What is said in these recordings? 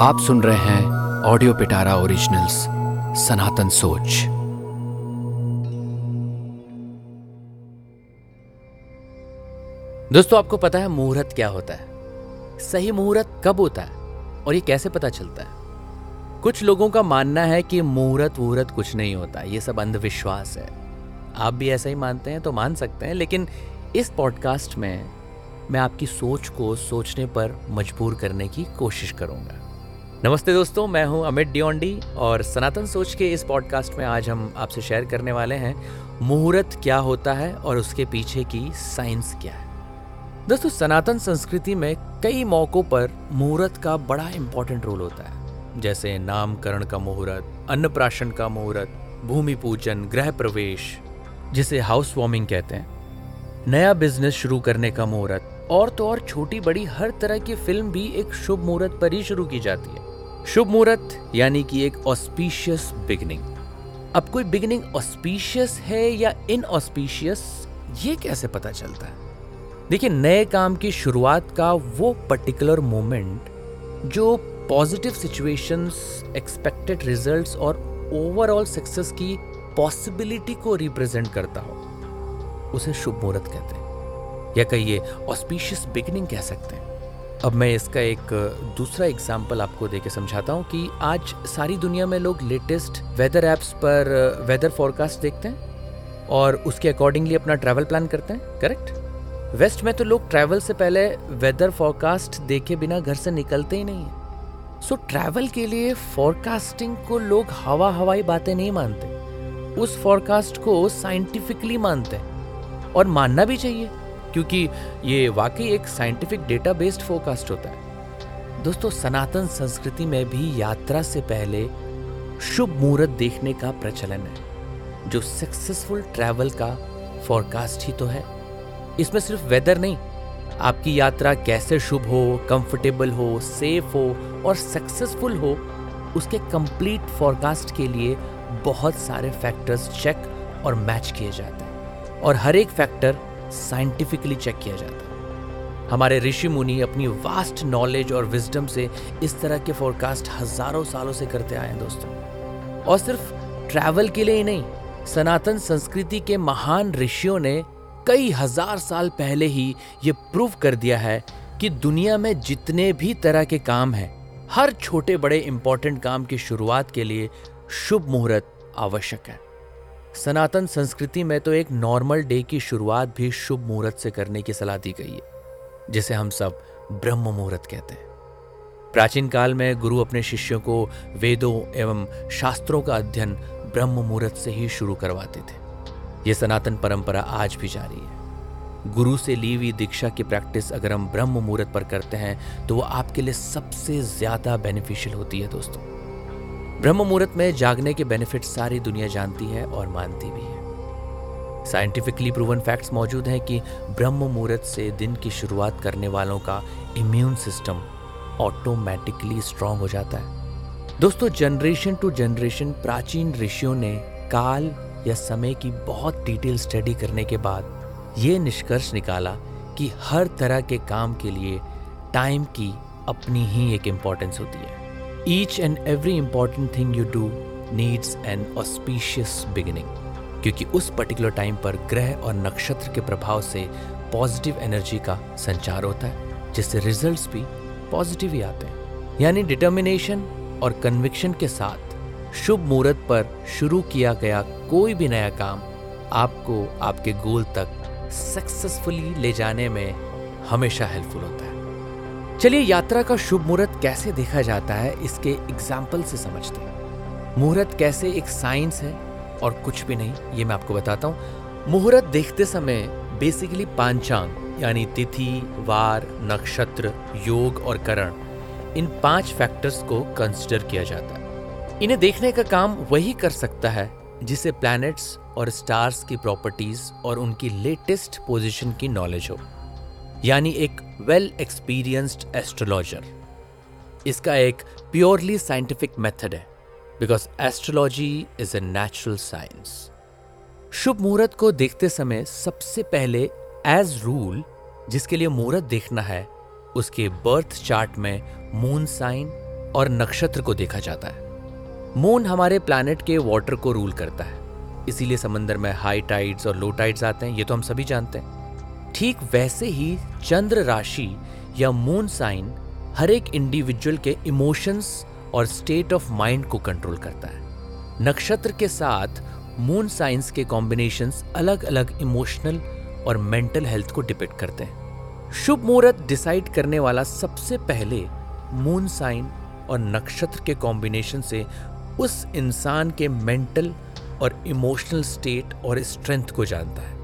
आप सुन रहे हैं ऑडियो पिटारा ओरिजिनल्स, सनातन सोच। दोस्तों, आपको पता है मुहूर्त क्या होता है? सही मुहूर्त कब होता है और ये कैसे पता चलता है? कुछ लोगों का मानना है कि मुहूर्त वहूर्त कुछ नहीं होता, ये सब अंधविश्वास है। आप भी ऐसा ही मानते हैं तो मान सकते हैं, लेकिन इस पॉडकास्ट में मैं आपकी सोच को सोचने पर मजबूर करने की कोशिश करूँगा। नमस्ते दोस्तों, मैं हूँ अमित डिओंडी और सनातन सोच के इस पॉडकास्ट में आज हम आपसे शेयर करने वाले हैं, मुहूर्त क्या होता है और उसके पीछे की साइंस क्या है। दोस्तों, सनातन संस्कृति में कई मौक़ों पर मुहूर्त का बड़ा इंपॉर्टेंट रोल होता है। जैसे नामकरण का मुहूर्त, अन्नप्राशन का मुहूर्त, भूमि पूजन, गृह प्रवेश, जिसे हाउस वार्मिंग कहते हैं। नया बिज़नेस शुरू करने का मुहूर्त, और तो और छोटी बड़ी हर तरह की फ़िल्म भी एक शुभ मुहूर्त पर ही शुरू की जाती है। शुभ मुहूर्त, यानी कि एक ऑस्पिशियस बिगनिंग अब कोई बिगनिंग ऑस्पिशियस है या इन ऑस्पिशियस ये कैसे पता चलता है? देखिए, नए काम की शुरुआत का वो पर्टिकुलर मोमेंट जो पॉजिटिव सिचुएशंस एक्सपेक्टेड रिजल्ट्स और ओवरऑल सक्सेस की पॉसिबिलिटी को रिप्रेजेंट करता हो, उसे शुभ मुहूर्त कहते हैं। या कहिए ऑस्पिशियस बिगनिंग कह सकते हैं। अब मैं इसका एक दूसरा एग्ज़ाम्पल आपको दे के समझाता हूँ कि आज सारी दुनिया में लोग लेटेस्ट वेदर ऐप्स पर वेदर फॉरकास्ट देखते हैं और उसके अकॉर्डिंगली अपना ट्रैवल प्लान करते हैं करेक्ट वेस्ट में तो लोग ट्रैवल से पहले वेदर फॉरकास्ट देखे बिना घर से निकलते ही नहीं है। सो ट्रैवल के लिए फॉरकास्टिंग को लोग हवा हवाई बातें नहीं मानते। उस फॉरकास्ट को साइंटिफिकली मानते हैं। और मानना भी चाहिए। क्योंकि ये वाकई एक साइंटिफिक डेटा बेस्ड फोरकास्ट होता है। दोस्तों, सनातन संस्कृति में भी यात्रा से पहले शुभ मुहूर्त देखने का प्रचलन है, जो सक्सेसफुल ट्रैवल का फोरकास्ट ही तो है। इसमें सिर्फ़ वेदर नहीं, आपकी यात्रा कैसे शुभ हो कंफर्टेबल हो सेफ़ हो और सक्सेसफुल हो, उसके कंप्लीट फोरकास्ट के लिए बहुत सारे फैक्टर्स चेक और मैच किए जाते हैं। और हर एक फैक्टर साइंटिफिकली चेक किया जाता है। हमारे ऋषि मुनि अपनी वास्ट नॉलेज और विजडम से इस तरह के फोरकास्ट हज़ारों सालों से करते आए हैं दोस्तों। और सिर्फ़ ट्रैवल के लिए ही नहीं, सनातन संस्कृति के महान ऋषियों ने कई हज़ार साल पहले ही ये प्रूव कर दिया है कि दुनिया में जितने भी तरह के काम हैं, हर छोटे बड़े इंपॉर्टेंट काम की शुरुआत के लिए शुभ मुहूर्त आवश्यक है। सनातन संस्कृति में तो एक नॉर्मल डे की शुरुआत भी शुभ मुहूर्त से करने की सलाह दी गई है, जिसे हम सब ब्रह्म मुहूर्त कहते हैं। प्राचीन काल में गुरु अपने शिष्यों को वेदों एवं शास्त्रों का अध्ययन ब्रह्म मुहूर्त से ही शुरू करवाते थे। यह सनातन परंपरा आज भी जारी है। गुरु से ली हुई दीक्षा की प्रैक्टिस अगर हम ब्रह्म मुहूर्त पर करते हैं तो वो आपके लिए सबसे ज़्यादा बेनिफिशियल होती है दोस्तों। ब्रह्म मुहूर्त में जागने के बेनिफिट सारी दुनिया जानती है और मानती भी है। साइंटिफिकली प्रूवन फैक्ट्स मौजूद हैं कि ब्रह्म मुहूर्त से दिन की शुरुआत करने वालों का इम्यून सिस्टम ऑटोमेटिकली स्ट्रांग हो जाता है। दोस्तों जनरेशन टू जनरेशन प्राचीन ऋषियों ने काल या समय की बहुत डिटेल स्टडी करने के बाद ये निष्कर्ष निकाला कि हर तरह के काम के लिए टाइम की अपनी ही एक इम्पॉर्टेंस होती है। Each and every important thing you do needs an auspicious beginning क्योंकि उस पर्टिकुलर टाइम पर ग्रह और नक्षत्र के प्रभाव से पॉजिटिव एनर्जी का संचार होता है, जिससे रिजल्ट्स भी पॉजिटिव ही आते हैं। यानी डिटर्मिनेशन और कन्विक्शन के साथ शुभ मुहूर्त पर शुरू किया गया कोई भी नया काम आपको आपके गोल तक सक्सेसफुली ले जाने में हमेशा हेल्पफुल होता है। चलिए यात्रा का शुभ मुहूर्त कैसे देखा जाता है, इसके एग्ज़ाम्पल से समझते हैं। मुहूर्त कैसे एक साइंस है और कुछ भी नहीं, ये मैं आपको बताता हूँ। मुहूर्त देखते समय बेसिकली पांचांग, यानी तिथि, वार, नक्षत्र, योग और करण, इन पाँच फैक्टर्स को कंसिडर किया जाता है। इन्हें देखने का काम वही कर सकता है जिसे प्लैनेट्स और स्टार्स की प्रॉपर्टीज़ और उनकी लेटेस्ट पोजीशन की नॉलेज हो। यानी एक वेल एक्सपीरियंस्ड एस्ट्रोलॉजर इसका एक प्योरली साइंटिफिक मेथड है because astrology is a natural science शुभ मुहूर्त को देखते समय सबसे पहले एज रूल जिसके लिए मुहूर्त देखना है, उसके बर्थ चार्ट में मून साइन और नक्षत्र को देखा जाता है। मून हमारे प्लैनेट के वाटर को रूल करता है। इसीलिए समंदर में हाई टाइड्स और लो टाइड्स आते हैं, ये तो हम सभी जानते हैं। ठीक वैसे ही चंद्र राशि या मून साइन हर एक इंडिविजुअल के इमोशंस और स्टेट ऑफ़ माइंड को कंट्रोल करता है। नक्षत्र के साथ मून साइंस के कॉम्बिनेशंस अलग अलग इमोशनल और मेंटल हेल्थ को डिपेक्ट करते हैं। शुभ मुहूर्त डिसाइड करने वाला सबसे पहले मून साइन और नक्षत्र के कॉम्बिनेशन से उस इंसान के मेंटल और इमोशनल स्टेट और स्ट्रेंथ को जानता है।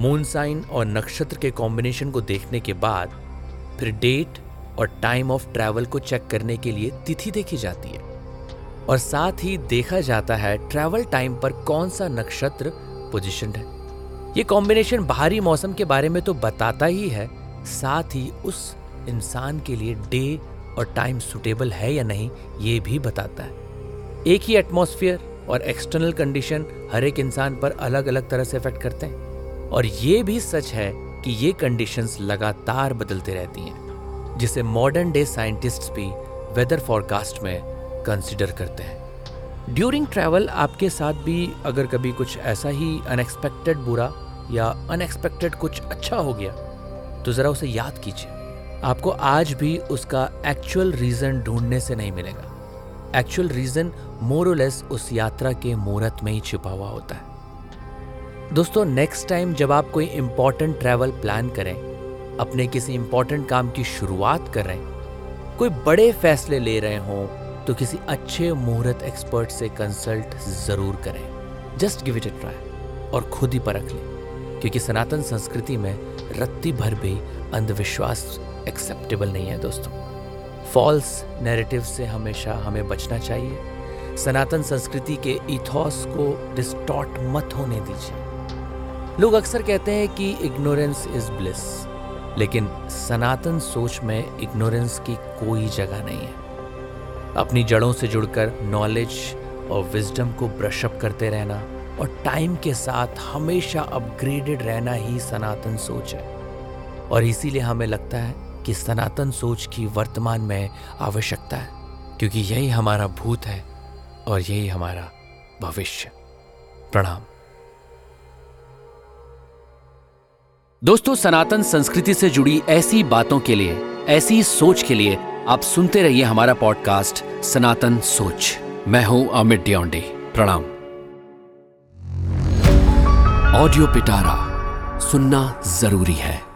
मून साइन और नक्षत्र के कॉम्बिनेशन को देखने के बाद, फिर डेट और टाइम ऑफ़ ट्रैवल को चेक करने के लिए तिथि देखी जाती है। और साथ ही देखा जाता है ट्रैवल टाइम पर कौन सा नक्षत्र पोजिशन है। ये कॉम्बिनेशन बाहरी मौसम के बारे में तो बताता ही है, साथ ही उस इंसान के लिए डे और टाइम सुटेबल है या नहीं, ये भी बताता है। एक ही एटमॉस्फेयर और एक्सटर्नल कंडीशन हर एक इंसान पर अलग अलग तरह से इफ़ेक्ट करते हैं। और ये भी सच है कि ये कंडीशंस लगातार बदलते रहती हैं, जिसे मॉडर्न डे साइंटिस्ट्स भी वेदर फॉरकास्ट में कंसिडर करते हैं। ड्यूरिंग ट्रैवल आपके साथ भी अगर कभी कुछ ऐसा ही अनएक्सपेक्टेड बुरा या अनएक्सपेक्टेड कुछ अच्छा हो गया तो ज़रा उसे याद कीजिए। आपको आज भी उसका एक्चुअल रीज़न ढूँढने से नहीं मिलेगा। एक्चुअल रीज़न मोरलेस उस यात्रा के मुहूर्त में ही छिपा हुआ होता है। दोस्तों नेक्स्ट टाइम जब आप कोई इंपॉर्टेंट ट्रैवल प्लान करें, अपने किसी इंपॉर्टेंट काम की शुरुआत कर रहे हैं कोई बड़े फैसले ले रहे हों तो किसी अच्छे मुहूर्त एक्सपर्ट से कंसल्ट ज़रूर करें। Just give it a try और खुद ही परख लें, क्योंकि सनातन संस्कृति में रत्ती भर भी अंधविश्वास एक्सेप्टेबल नहीं है दोस्तों। फॉल्स नैरेटिव से हमेशा हमें बचना चाहिए। सनातन संस्कृति के इथॉस को डिस्टॉर्ट मत होने दीजिए। लोग अक्सर कहते हैं कि इग्नोरेंस इज़ ब्लिस लेकिन सनातन सोच में इग्नोरेंस की कोई जगह नहीं है। अपनी जड़ों से जुड़कर नॉलेज और विजडम को ब्रशअप करते रहना और टाइम के साथ हमेशा अपग्रेडेड रहना ही सनातन सोच है। और इसीलिए हमें लगता है कि सनातन सोच की वर्तमान में आवश्यकता है, क्योंकि यही हमारा भूत है और यही हमारा भविष्य। प्रणाम। दोस्तों, सनातन संस्कृति से जुड़ी ऐसी बातों के लिए, ऐसी सोच के लिए आप सुनते रहिए हमारा पॉडकास्ट सनातन सोच। मैं हूँ अमित डियोंडे प्रणाम। ऑडियो पिटारा, सुनना ज़रूरी है।